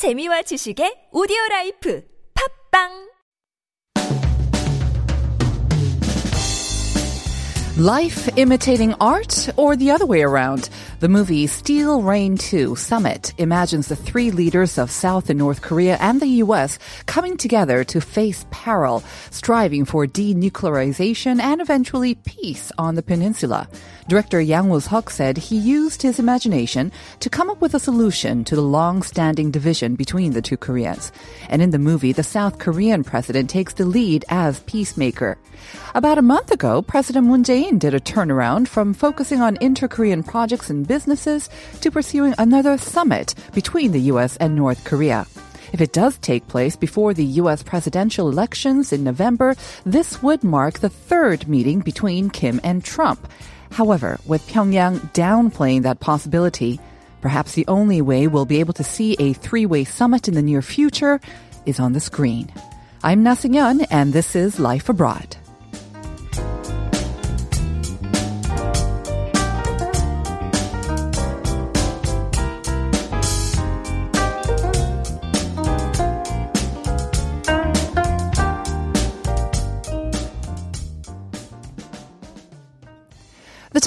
재미와 지식의 오디오 라이프. 팝빵 Life imitating art or the other way around? The movie Steel Rain 2 Summit imagines the three leaders of South and North Korea and the US coming together to face peril, striving for denuclearization and eventually peace on the peninsula. Director Yang Woo-suk said he used his imagination to come up with a solution to the long-standing division between the two Koreas. And in the movie, the South Korean president takes the lead as peacemaker. About a month ago, President Moon Jae-in did a turnaround from focusing on inter-Korean projects and businesses to pursuing another summit between the US and North Korea. If it does take place before the U.S. presidential elections in November, this would mark the third meeting between Kim and Trump. However, with Pyongyang downplaying that possibility, perhaps the only way we'll be able to see a three-way summit in the near future is on the screen. I'm Na Young, and this is Life Abroad.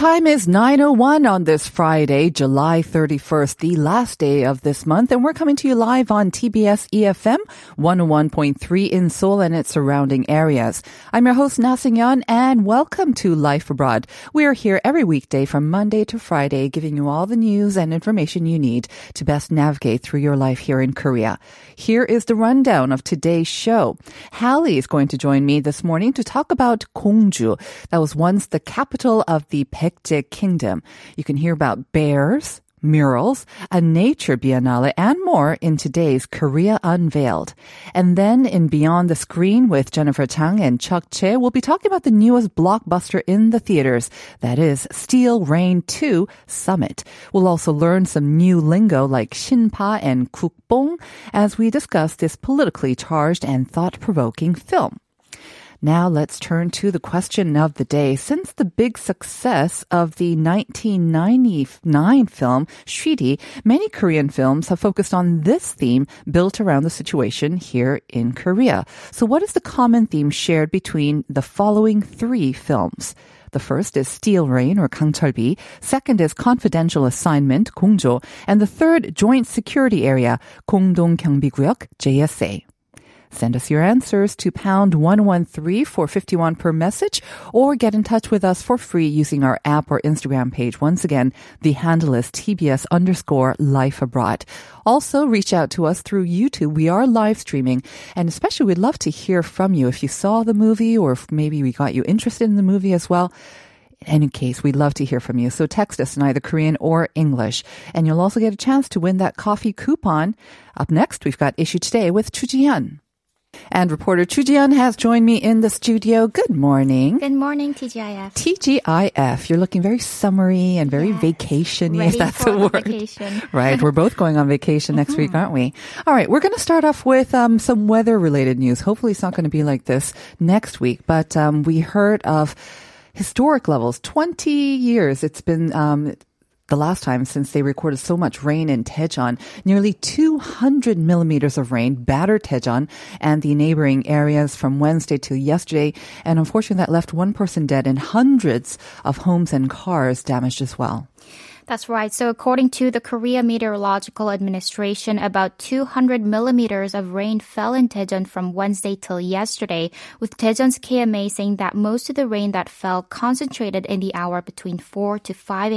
Time is 9.01 on this Friday, July 31st, the last day of this month, and we're coming to you live on TBS EFM 101.3 in Seoul and its surrounding areas. I'm your host, Na Young, and welcome to Life Abroad. We are here every weekday from Monday to Friday, giving you all the news and information you need to best navigate through your life here in Korea. Here is the rundown of today's show. Hallie is going to join me this morning to talk about Gongju. That was once the capital of the Kingdom. You can hear about bears, murals, a nature biennale, and more in today's Korea Unveiled. And then in Beyond the Screen with Jennifer Chang and Chuck Che, we'll be talking about the newest blockbuster in the theaters. That is Steel Rain 2 Summit. We'll also learn some new lingo like Shinpa and Kukbong as we discuss this politically charged and thought-provoking film. Now let's turn to the question of the day. Since the big success of the 1999 film Shiri, many Korean films have focused on this theme built around the situation here in Korea. So what is the common theme shared between the following three films? The first is Steel Rain or 강철비. Second is Confidential Assignment, 공조. And the third, Joint Security Area, 공동경비구역, JSA. Send us your answers to pound 113 for 51 per message or get in touch with us for free using our app or Instagram page. Once again, the handle is TBS underscore life abroad. Also reach out to us through YouTube. We are live streaming and especially we'd love to hear from you if you saw the movie or if maybe we got you interested in the movie as well. In any case, we'd love to hear from you. So text us in either Korean or English. And you'll also get a chance to win that coffee coupon. Up next, we've got Issue Today with Chu Ji-hyun. And reporter Chu Jian has joined me in the studio. Good morning. Good morning, TGIF. TGIF. You're looking very summery and very Yes. vacationy, if that's the word. vacation. Right. We're both going on vacation next week, aren't we? All right. We're going to start off with um, some weather related news. Hopefully it's not going to be like this next week, but um, we heard of historic levels. 20 years it's been um, the last time since they recorded so much rain in Daejeon. Nearly 200 millimeters of rain battered Daejeon and the neighboring areas from Wednesday to yesterday. And unfortunately, that left one person dead and hundreds of homes and cars damaged as well. That's right. So according to the Korea Meteorological Administration, about 200 millimeters of rain fell in Daejeon from Wednesday till yesterday, with Daejeon's KMA saying that most of the rain that fell concentrated in the hour between 4 to 5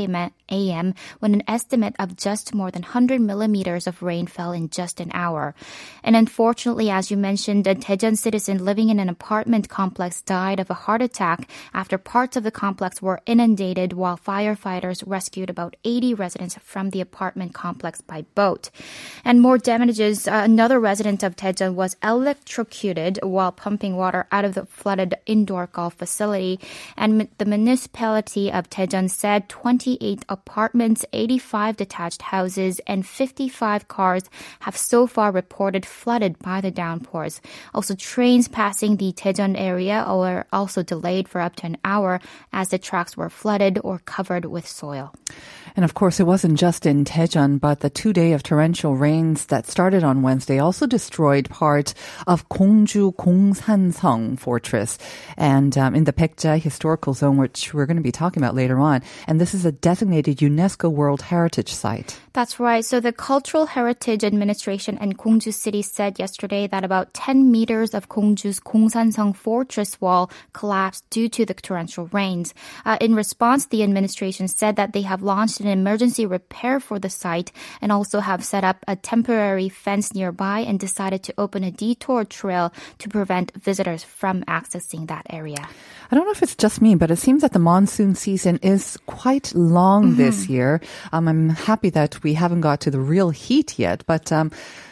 a.m. when an estimate of just more than 100 millimeters of rain fell in just an hour. And unfortunately, as you mentioned, a Daejeon citizen living in an apartment complex died of a heart attack after parts of the complex were inundated while firefighters rescued about 80 residents from the apartment complex by boat. And more damages, uh, another resident of Daejeon was electrocuted while pumping water out of the flooded indoor golf facility. And the municipality of Daejeon said 28 apartments, 85 detached houses, and 55 cars have so far reported flooded by the downpours. Also, trains passing the Daejeon area were also delayed for up to an hour as the tracks were flooded or covered with soil. And of course, it wasn't just in Daejeon, but the two day of torrential rains that started on Wednesday also destroyed part of Gongju Gongsanseong Fortress and um, in the Baekje Historical Zone, which we're going to be talking about later on. And this is a designated UNESCO World Heritage Site. That's right. So the Cultural Heritage Administration and Gongju City said yesterday that about 10 meters of Gongju's Gongsanseong Fortress wall collapsed due to the torrential rains. Uh, in response, the administration said that they have launched an emergency repair for the site and also have set up a temporary fence nearby and decided to open a detour trail to prevent visitors from accessing that area. I don't know if it's just me, but it seems that the monsoon season is quite long mm-hmm. this year. Um, I'm happy that we haven't got to the real heat yet, but um,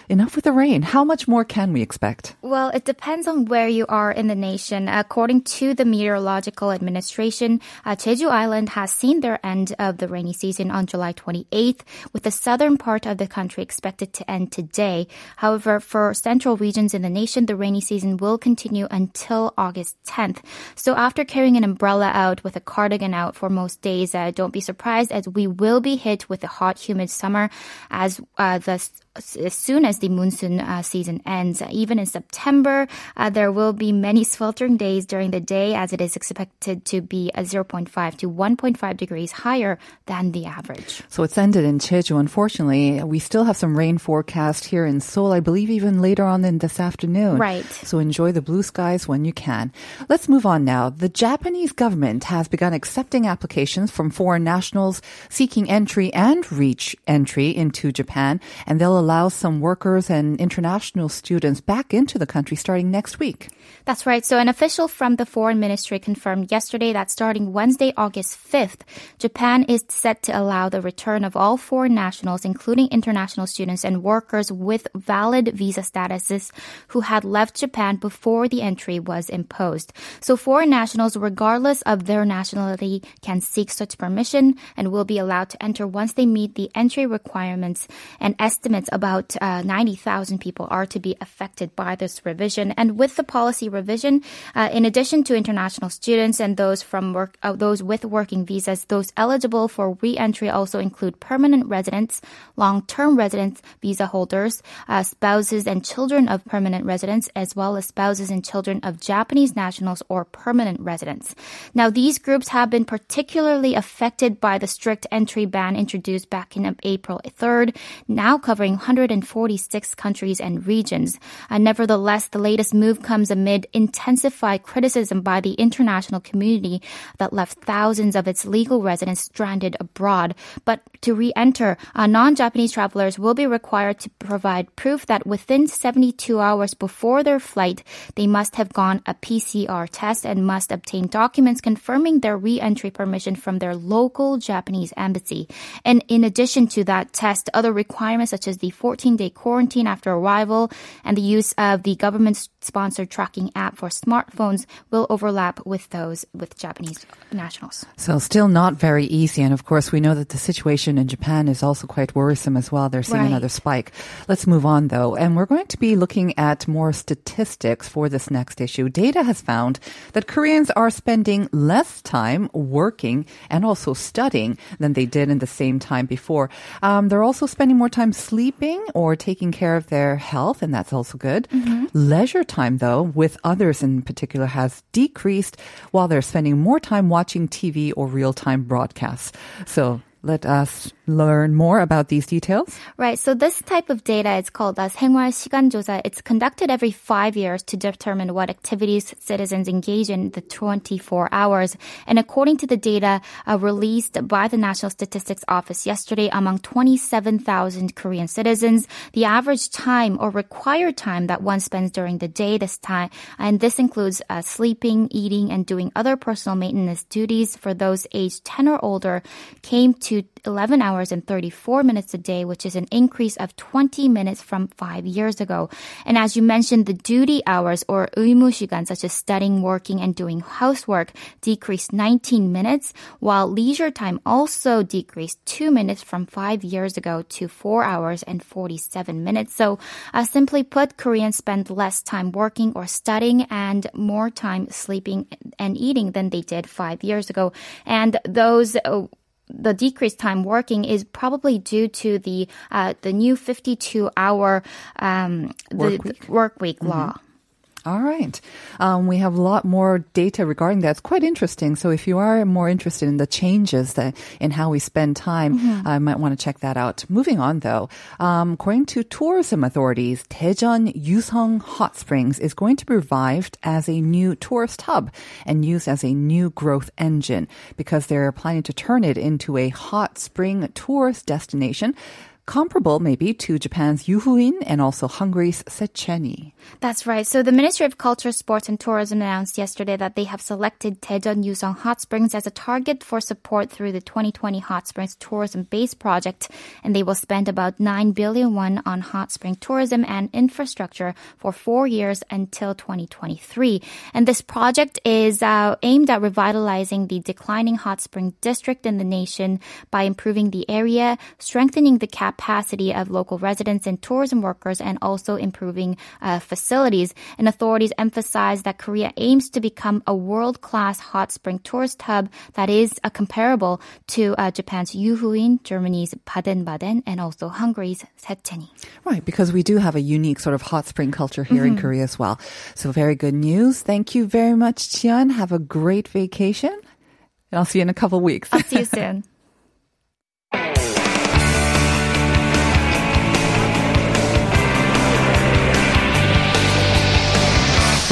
enough with the rain. How much more can we expect? Well, it depends on where you are in the nation. According to the Meteorological Administration, uh, Jeju Island has seen their end of the rainy season on July 28th, with the southern part of the country expected to end today. However, for central regions in the nation, the rainy season will continue until August 10th. So after carrying an umbrella out with a cardigan out for most days, uh, don't be surprised as we will be hit with a hot, humid summer as uh, the as soon as the monsoon uh, season ends. Even in September, uh, there will be many sweltering days during the day as it is expected to be a 0.5 to 1.5 degrees higher than the average. So it's ended in Jeju. Unfortunately, we still have some rain forecast here in Seoul, I believe even later on in this afternoon. Right. So enjoy the blue skies when you can. Let's move on now. The Japanese government has begun accepting applications from foreign nationals seeking entry and reach entry into Japan, and they'll allow some workers and international students back into the country starting next week. That's right. So an official from the foreign ministry confirmed yesterday that starting Wednesday, August 5th, Japan is set to allow the return of all foreign nationals, including international students and workers with valid visa statuses who had left Japan before the entry was imposed. So foreign nationals, regardless of their nationality, can seek such permission and will be allowed to enter once they meet the entry requirements and estimates about uh, 90,000 people are to be affected by this revision. And with the policy revision, uh, in addition to international students and those from work, uh, those with working visas, those eligible for re-entry also include permanent residents, long-term residents, visa holders, uh, spouses and children of permanent residents, as well as spouses and children of Japanese nationals or permanent residents. Now, these groups have been particularly affected by the strict entry ban introduced back in April 3rd, now covering 146 countries and regions. Uh, nevertheless, the latest move comes amid intensified criticism by the international community that left thousands of its legal residents stranded abroad. But to re-enter, uh, non-Japanese travelers will be required to provide proof that within 72 hours before their flight, they must have gone a PCR test and must obtain documents confirming their re-entry permission from their local Japanese embassy. And in addition to that test, other requirements such as the 14 day quarantine after arrival and the use of the government sponsored tracking app for smartphones will overlap with those with Japanese nationals. So still not very easy. And of course, we know that the situation in Japan is also quite worrisome as well. They're seeing right. another spike. Let's move on though. And we're going to be looking at more statistics for this next issue. Data has found that Koreans are spending less time working and also studying than they did in the same time before. Um, they're also spending more time sleeping or taking care of their health, and that's also good. Mm-hmm. Leisure time, though, with others in particular, has decreased while they're spending more time watching TV or real time broadcasts. So let us learn more about these details? Right. So this type of data is called as 생활 시간 조사. It's conducted every five years to determine what activities citizens engage in the 24 hours. And according to the data uh, released by the National Statistics Office yesterday, among 27,000 Korean citizens, the average time or required time that one spends during the day this time, and this includes uh, sleeping, eating, and doing other personal maintenance duties for those aged 10 or older, came to 11 hours and 34 minutes a day, which is an increase of 20 minutes from five years ago. And as you mentioned, the duty hours or 의무 시간, such as studying, working, and doing housework, decreased 19 minutes, while leisure time also decreased two minutes from five years ago to four hours and 47 minutes. So, uh, simply put, Koreans spend less time working or studying and more time sleeping and eating than they did five years ago. And those uh, the decreased time working is probably due to the uh, the new 52 hour um, Work the, week? the work week law. All right. Um, we have a lot more data regarding that. It's quite interesting. So if you are more interested in the changes that in how we spend time, I might want to check that out. Moving on though, um, according to tourism authorities, Daejeon Yuseong Hot Springs is going to be revived as a new tourist hub and used as a new growth engine because they're planning to turn it into a hot spring tourist destination. Comparable maybe to Japan's Yufuin and also Hungary's Széchenyi. That's right. So the Ministry of Culture, Sports and Tourism announced yesterday that they have selected Daejeon Yuseong Hot Springs as a target for support through the 2020 Hot Springs Tourism Base project, and they will spend about 9 billion won on hot spring tourism and infrastructure for four years until 2023. And this project is uh, aimed at revitalizing the declining hot spring district in the nation by improving the area, strengthening the capacity of local residents and tourism workers, and also improving uh, facilities. And authorities emphasize that Korea aims to become a world-class hot spring tourist hub that is uh, comparable to uh, Japan's Yufuin, Germany's Baden-Baden, and also Hungary's Széchenyi. Right, because we do have a unique sort of hot spring culture here in Korea as well. So very good news. Thank you very much, Chian. Have a great vacation. And I'll see you in a couple weeks. I'll see you soon.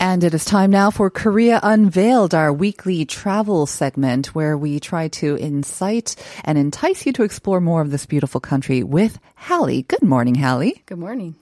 And it is time now for Korea Unveiled, our weekly travel segment where we try to incite and entice you to explore more of this beautiful country with Hallie. Good morning, Hallie. Good morning.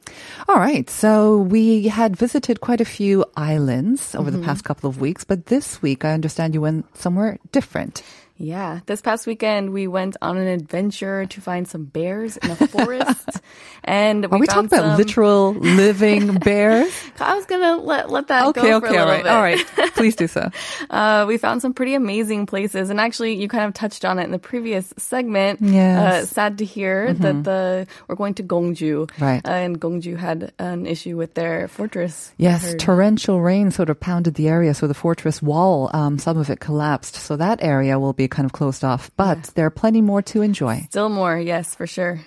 All right. So we had visited quite a few islands over the mm-hmm. past couple of weeks, but this week I understand you went somewhere different. Yeah, this past weekend we went on an adventure to find some bears in a forest, and we Are we talking about some- literal living bears? I was gonna let let that okay, go okay, a all right, bit. all right. Please do so. Uh, we found some pretty amazing places, and actually, you kind of touched on it in the previous segment. Yes. Uh, sad to hear that the we're going to Gongju, Right. Uh, and Gongju had an issue with their fortress. Yes, torrential rain sort of pounded the area, so the fortress wall, um, some of it collapsed. So that area will be kind of closed off, but there are plenty more to enjoy. Still more, yes, for sure.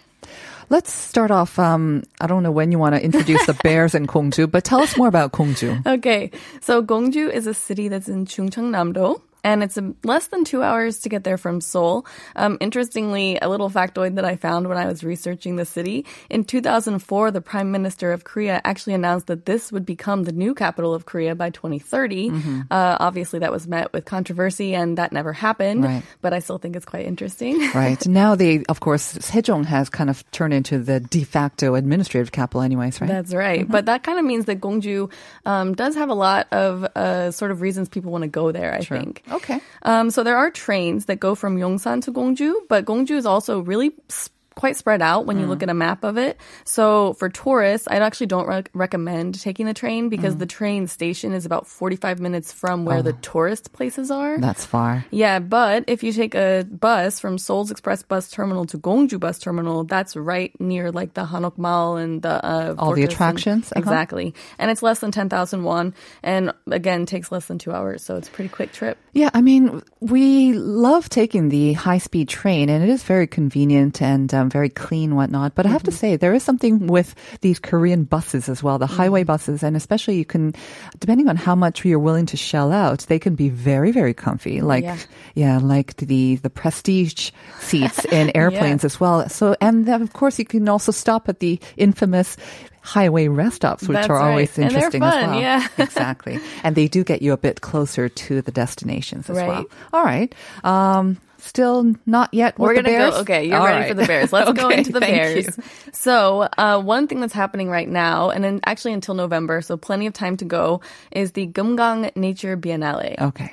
Let's start off. Um, I don't know when you want to introduce the bears in Gongju, but tell us more about Gongju. Okay, so Gongju is a city that's in Chungcheongnam-do. And it's less than two hours to get there from Seoul. Um, interestingly, a little factoid that I found when I was researching the city in 2004, the Prime Minister of Korea actually announced that this would become the new capital of Korea by 2030. Mm-hmm. Uh, obviously, that was met with controversy, and that never happened. Right. But I still think it's quite interesting. Right now, they of course Sejong has kind of turned into the de facto administrative capital, anyways, right? That's right. Mm-hmm. But that kind of means that Gongju um, does have a lot of uh, sort of reasons people want to go there, I think. Okay. Um, so there are trains that go from Yongsan to Gongju, but Gongju is also really s- quite spread out when you Mm. look at a map of it. So for tourists, I actually don't rec- recommend taking the train because Mm. the train station is about 45 minutes from where Oh. the tourist places are. That's far. Yeah, but if you take a bus from Seoul's Express Bus Terminal to Gongju Bus Terminal, that's right near like the Hanok Mall and the uh, All the fortress and- attractions? Uh-huh. Exactly, and it's less than ten thousand won, and again takes less than two hours, so it's a pretty quick trip. Yeah, I mean, we love taking the high speed train, and it is very convenient and um, very clean, whatnot. But I have to say, there is something with these Korean buses as well, the highway buses, and especially you can, depending on how much you're willing to shell out, they can be very, very comfy. Like, yeah, Yeah. like the the prestige seats in airplanes as well. So, and then of course, you can also stop at the infamous. Highway rest stops, which That's are always right. They're interesting as well. yeah. exactly. And they do get you a bit closer to the destinations as well. All right. Um, still not yet. We're gonna go. Okay, you're All ready right. for the bears. Let's go into the bears. you. So, uh, one thing that's happening right now, and then actually until November, so plenty of time to go, is the Geumgang Nature Biennale. Okay.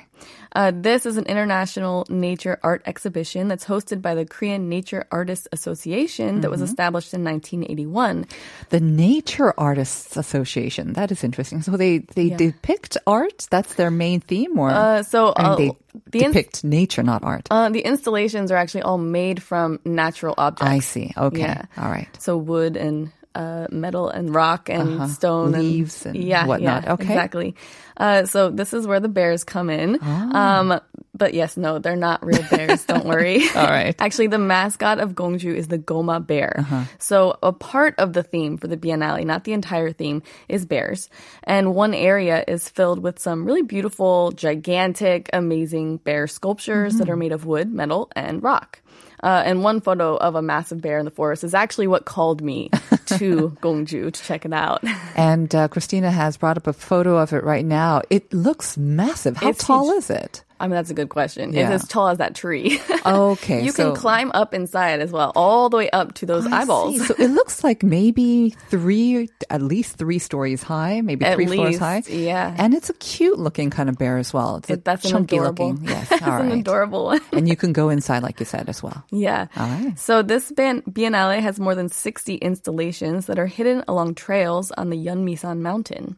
Uh, this is an international nature art exhibition that's hosted by the Korean Nature Artists Association that was established in 1981. The Nature Artists Association. That is interesting. So they, they depict art. That's their main theme, or Uh, so and uh, they the depict nature, not art. uh, the installations are actually all made from natural objects. I see. Okay. Yeah. All right. So wood and uh, metal and rock and stone Leaves and yeah, whatnot. Yeah, Okay. exactly. Uh, so this is where the bears come in. Ah. Um, but yes, no, they're not real bears. don't worry. All right. Actually, the mascot of Gongju is the Goma bear. Uh-huh. So a part of the theme for the Biennale, not the entire theme, is bears. And one area is filled with some really beautiful, gigantic, amazing bear sculptures that are Mm-hmm. made of wood, metal, and rock. Uh, and one photo of a massive bear in the forest is actually what called me to Gongju to check it out. And uh, Christina has brought up a photo of it right now. It looks massive. How It's tall huge. is it? I mean, that's a good question. Yeah. It's as tall as that tree. Okay. you so can climb up inside as well, all the way up to those I eyeballs. see. So it looks like maybe three, at least three stories high, maybe At three floors high. yeah. And it's a cute looking kind of bear as well. It's a It- that's an chunky adorable. looking. Yes. That's All an right. adorable one. and you can go inside, like you said, as well. Yeah. All right. So this ban- Biennale has more than 60 installations that are hidden along trails on the Yeonmisan mountain.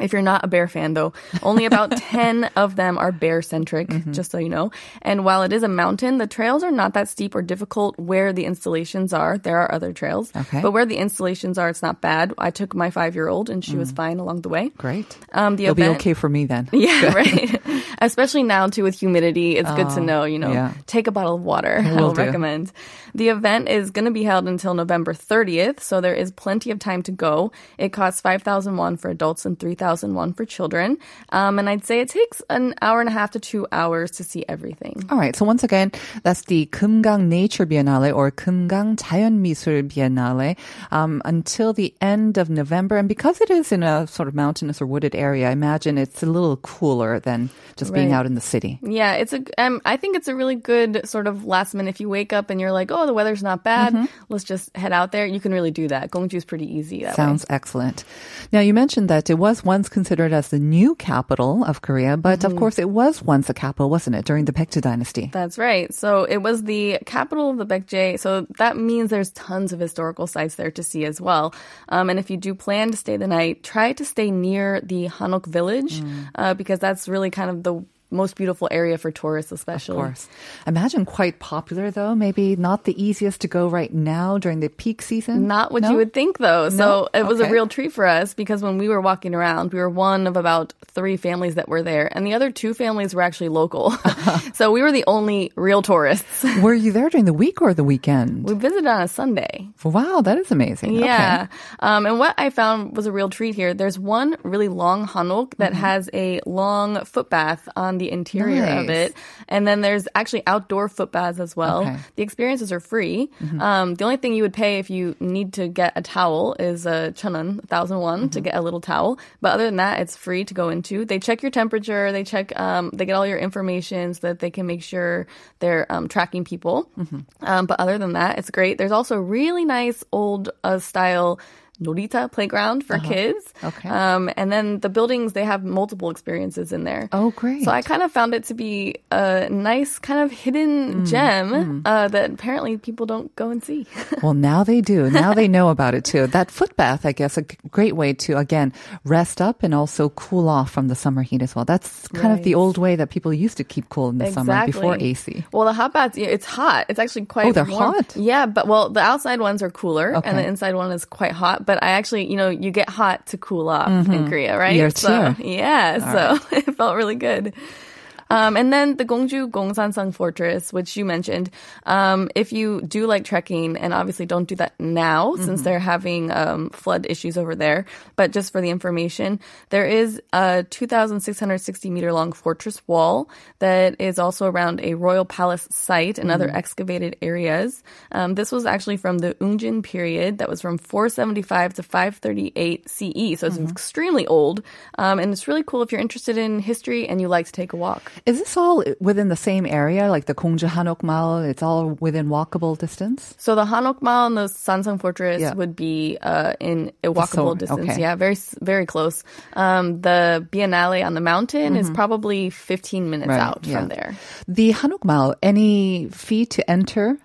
If you're not a bear fan, though, only about 10 of them are bear centric, Mm-hmm. just so you know. And while it is a mountain, the trails are not that steep or difficult where the installations are. There are other trails. Okay. But where the installations are, it's not bad. I took my five year old and she was fine along the way. Mm. Great. Um, the It'll be okay for me then. Yeah, right. Especially now too with humidity, it's good to Oh, know. You know, yeah. take a bottle of water. I Will recommend. The event is going to be held until November 30th, so there is plenty of time to go. It costs five thousand won for adults and three 2001 for children. Um, and I'd say it takes an hour and a half to two hours to see everything. All right. So once again, that's the Geumgang Nature Biennale or Geumgang Jayanmisul Biennale um, until the end of November. And because it is in a sort of mountainous or wooded area, I imagine it's a little cooler than just right. being out in the city. Yeah, it's a. Um, I think it's a really good sort of last minute. If you wake up and you're like, oh, the weather's not bad, mm-hmm. let's just head out there. You can really do that. Gongju is pretty easy. That Sounds way. excellent. Now you mentioned that it was one once considered as the new capital of Korea, but Mm-hmm. of course it was once a capital, wasn't it, during the Baekje dynasty? That's right. So it was the capital of the Baekje. So that means there's tons of historical sites there to see as well. Um, and if you do plan to stay the night, try to stay near the Hanok village uh, because that's really kind of the most beautiful area for tourists, especially. Of course. Imagine quite popular though. Maybe not the easiest to go right now during the peak season. Not what No? you would think, though. So No? it was a real treat for us because when we were walking around, we were one of about three families that were there, and the other two families were actually local. so we were the only real tourists. Were you there during the week or the weekend? we visited on a Sunday. Wow, that is amazing. Yeah. Okay. Um, and what I found was a real treat here. There's one really long hanok that Mm-hmm. has a long foot bath on the interior of it. And then there's actually outdoor foot baths as well. Okay. The experiences are free. Mm-hmm. Um, the only thing you would pay if you need to get a towel is a chunun, thousand won Mm-hmm. to get a little towel. But other than that, it's free to go into. They check your temperature. They check, um, they get all your information so that they can make sure they're um, tracking people. Mm-hmm. Um, but other than that, it's great. There's also really nice old uh, style Norita playground for kids. Uh-huh. Okay. Um, and then the buildings, they have multiple experiences in there. Oh, great. So I kind of found it to be a nice kind of Mm, hidden gem uh, that apparently people don't go and see. Well, now they do. Now they know about it too. That foot bath, I guess, a great way to again rest up and also cool off from the summer heat as well. That's kind of the old way that people used to keep cool in the summer before AC. Well, the hot baths, yeah, it's hot. It's actually quite. Oh, they're warm. hot? Yeah, but well, the outside ones are cooler, Okay. and the inside one is quite hot. But I actually, you know, you get hot to cool off in mm-hmm. Korea, right? Year so yeah, so it felt really good. Um, and then the Gongju Gongsanseong Fortress, which you mentioned. Um, if you do like trekking, and obviously don't do that now since they're having um, flood issues over there, but just for the information, there is a 2,660 meter long fortress wall that is also around a royal palace site and other excavated areas. Um, this was actually from the Ungjin period, that was from 475 to 538 CE, so it's extremely old. Um, and it's really cool if you're interested in history and you like to take a walk. Is this all within the same area, like the Gongju Hanok Mall? It's all within walkable distance? So the Hanok Mall and the Sanseong Fortress Yeah. would be uh, in a walkable So- distance. okay. Yeah, very very close. Um, the Biennale on the mountain is probably 15 minutes Mm-hmm. Right, out yeah. from there. The Hanok Mall, any fee to enter?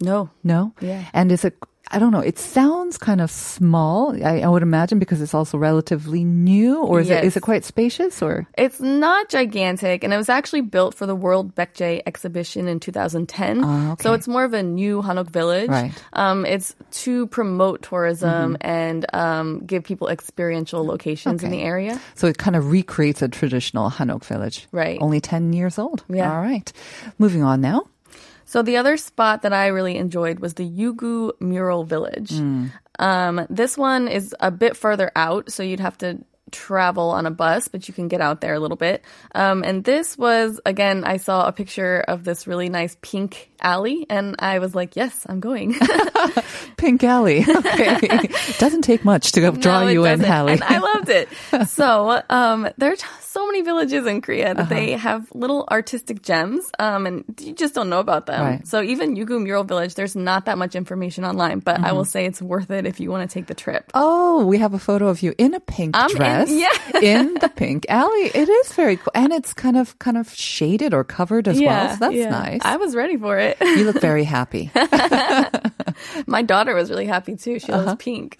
No. No? Yeah. And is it, I don't know, it sounds kind of small, I, I would imagine, because it's also relatively new, or is, it, is it quite spacious, or? It's not gigantic, and it was actually built for the World Baekje exhibition in 2010. Ah, okay. So it's more of a new Hanok village. Right. Um, it's to promote tourism Mm-hmm. and um, give people experiential locations in the area. So it kind of recreates a traditional Hanok village. Right. Only 10 years old. Yeah. All right. Moving on now. So the other spot that I really enjoyed was the Yugu Mural Village. Hmm. Um, this one is a bit further out, so you'd have to travel on a bus, but you can get out there a little bit. Um, and this was again, I saw a picture of this really nice pink alley, and I was like, yes, I'm going. Pink Alley. Okay. Doesn't take much to draw No, you in, doesn't. Hallie. And I loved it. so um, there's so many villages in Korea that they Uh-huh. have little artistic gems, um, and you just don't know about them. Right. So even Yugu Mural Village, there's not that much information online, but I will Mm-hmm. say it's worth it if you want to take the trip. Oh, we have a photo of you in a pink I'm in- dress yeah. in the pink alley. It is very cool. And it's kind of kind of shaded or covered as well. So that's yeah. nice. I was ready for it. you look very happy. My daughter was really happy too. She Uh-huh. loves pink.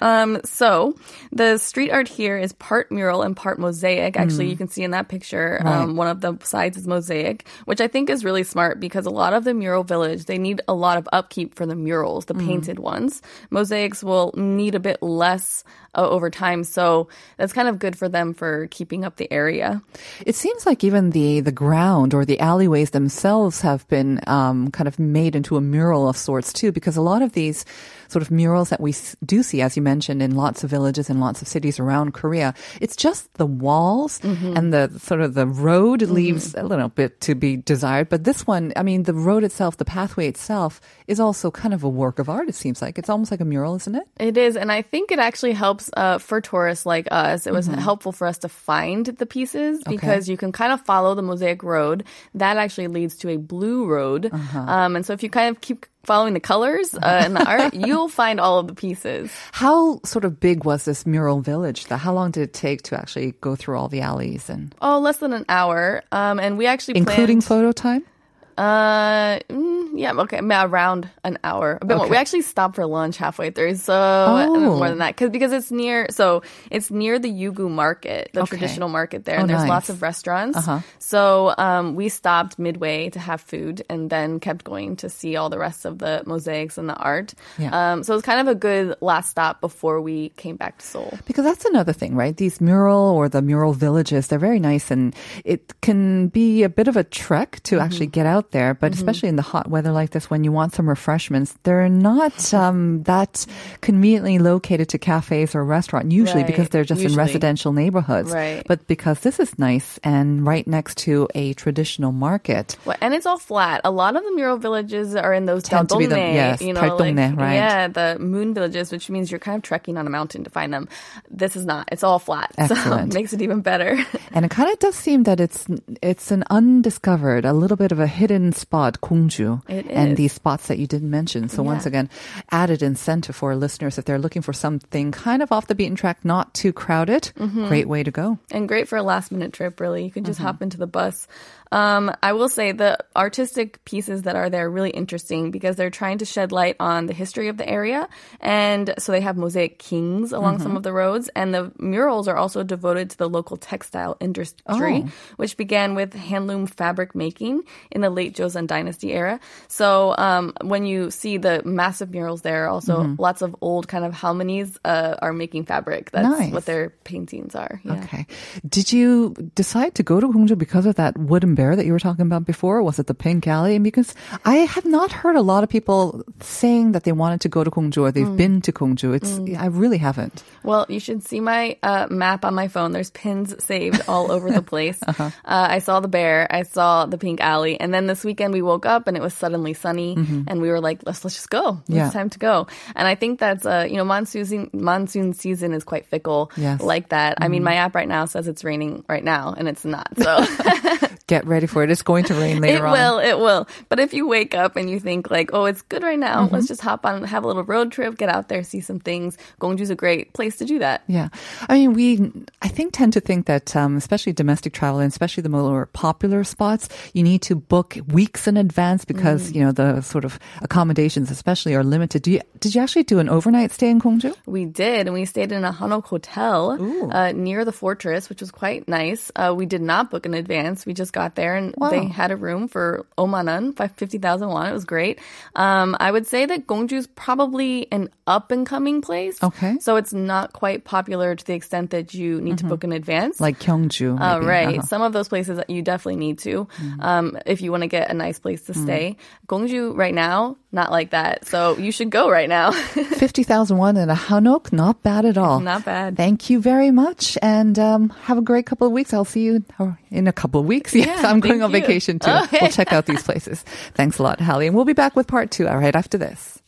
um, so the street art here is part mural and part mosaic. Actually, you can see in that picture, um, Mm. One of the sides is mosaic, which I think is really smart because a lot of the mural village, they need a lot of upkeep for the murals, Mm. the painted ones. Mosaics will need a bit less uh, over time. So that's kind of good for them for keeping up the area. It seems like even the the ground or the alleyways themselves have been um, kind of made into a mural of sorts too, because a lot of these sort of murals that we do see, as you mentioned, in lots of villages and lots of cities around Korea, it's just the walls and the sort of the road leaves a little bit to be desired. But this one, I mean, the road itself, the pathway itself, is also kind of a work of art. It seems like it's almost like a mural, isn't it? It is, and I think it actually helps uh, for tourists like us. It was helpful for us to find the pieces because you can kind of follow the mosaic road. That actually leads to a blue road, um, and so if you kind of keep following the colors uh, and the art, you'll find all of the pieces. How sort of big was this mural village? though? How long did it take to actually go through all the alleys and Oh, less than an hour, um, and we actually including planned, photo time? Uh, mm, yeah, okay, around an hour. A bit more. Okay. We actually stopped for lunch halfway through, so Oh. more than that, because because it's near. So it's near the Yugu Market, the Okay. traditional market there, Oh, and there's nice. lots of restaurants. Uh-huh. So um, we stopped midway to have food, and then kept going to see all the rest of the mosaics and the art. Yeah. Um, so it was kind of a good last stop before we came back to Seoul. Because that's another thing, right? These mural or the mural villages, they're very nice and it can be a bit of a trek to Mm-hmm. actually get out out there, but mm-hmm. especially in the hot weather like this, when you want some refreshments, they're not um, that conveniently located to cafes or restaurants usually right. because they're just usually. in residential neighborhoods. Right. But because this is nice and right next to a traditional market, well, and it's all flat. A lot of the mural villages are in those tend to be the, yes, you know, like, right? Yeah, the moon villages, which means you're kind of trekking on a mountain to find them. This is not. It's all flat, Excellent. so it makes it even better. and it kind of does seem that it's it's an undiscovered, a little bit of a hidden spot, Gongju, It and these spots that you didn't mention. So once again, added incentive for listeners if they're looking for something kind of off the beaten track, not too crowded. Mm-hmm. Great way to go. and great for a last minute trip, really. You can just Mm-hmm. hop into the bus. Um, I will say the artistic pieces that are there are really interesting because they're trying to shed light on the history of the area. And so they have mosaic kings along Mm-hmm. some of the roads. And the murals are also devoted to the local textile industry, Oh. which began with handloom fabric making in the late Joseon Dynasty era. So um, when you see the massive murals there, also Mm-hmm. lots of old kind of halmonies uh, are making fabric. That's Nice. what their paintings are. Yeah. Okay. Did you decide to go to Gongju because of that wooden bear that you were talking about before? Was it the pink alley? And because I have not heard a lot of people saying that they wanted to go to Gongju or they've Mm. been to Gongju. It's I really haven't. Well, you should see my uh, map on my phone. There's pins saved all over the place. uh I saw the bear, I saw the pink alley, and then this weekend we woke up and it was suddenly sunny, and we were like, let's let's just go. Mm-hmm. Yeah. It's time to go. And I think that's uh, you know, monsoon monsoon season is quite fickle, Yes. Mm-hmm. like that. I mean, my app right now says it's raining right now, and it's not. So. Get ready for it. It's going to rain It later on. It will, it will. But if you wake up and you think like, oh, it's good right now, Mm-hmm. let's just hop on, have a little road trip, get out there, see some things. Gongju's a great place to do that. Yeah. I mean, we, I think, tend to think that, um, especially domestic travel and especially the more popular spots, you need to book weeks in advance because, Mm. you know, the sort of accommodations especially are limited. Do you, did you actually do an overnight stay in Gwangju? We did, and we stayed in a Hanok hotel uh, near the fortress, which was quite nice. Uh, we did not book in advance. We just got there, and Wow. they had a room for omanan, 50,000 won. It was great. Um, I would say that Gongju's probably an up and coming place. Okay. So it's not quite popular to the extent that you need to book in advance. Like Gyeongju. Uh, right. Uh-huh. Some of those places that you definitely need to, um, if you want to get a nice place to stay. Gongju right now, not like that. So you should go right now. 50,000 won in a Hanok, not bad at all. Not bad. Thank you very much and um, have a great couple of weeks. I'll see you in a couple of weeks. Yes, I'm going on you. vacation too. We'll check out these places. Thanks a lot, Hallie. And we'll be back with part two, right after this.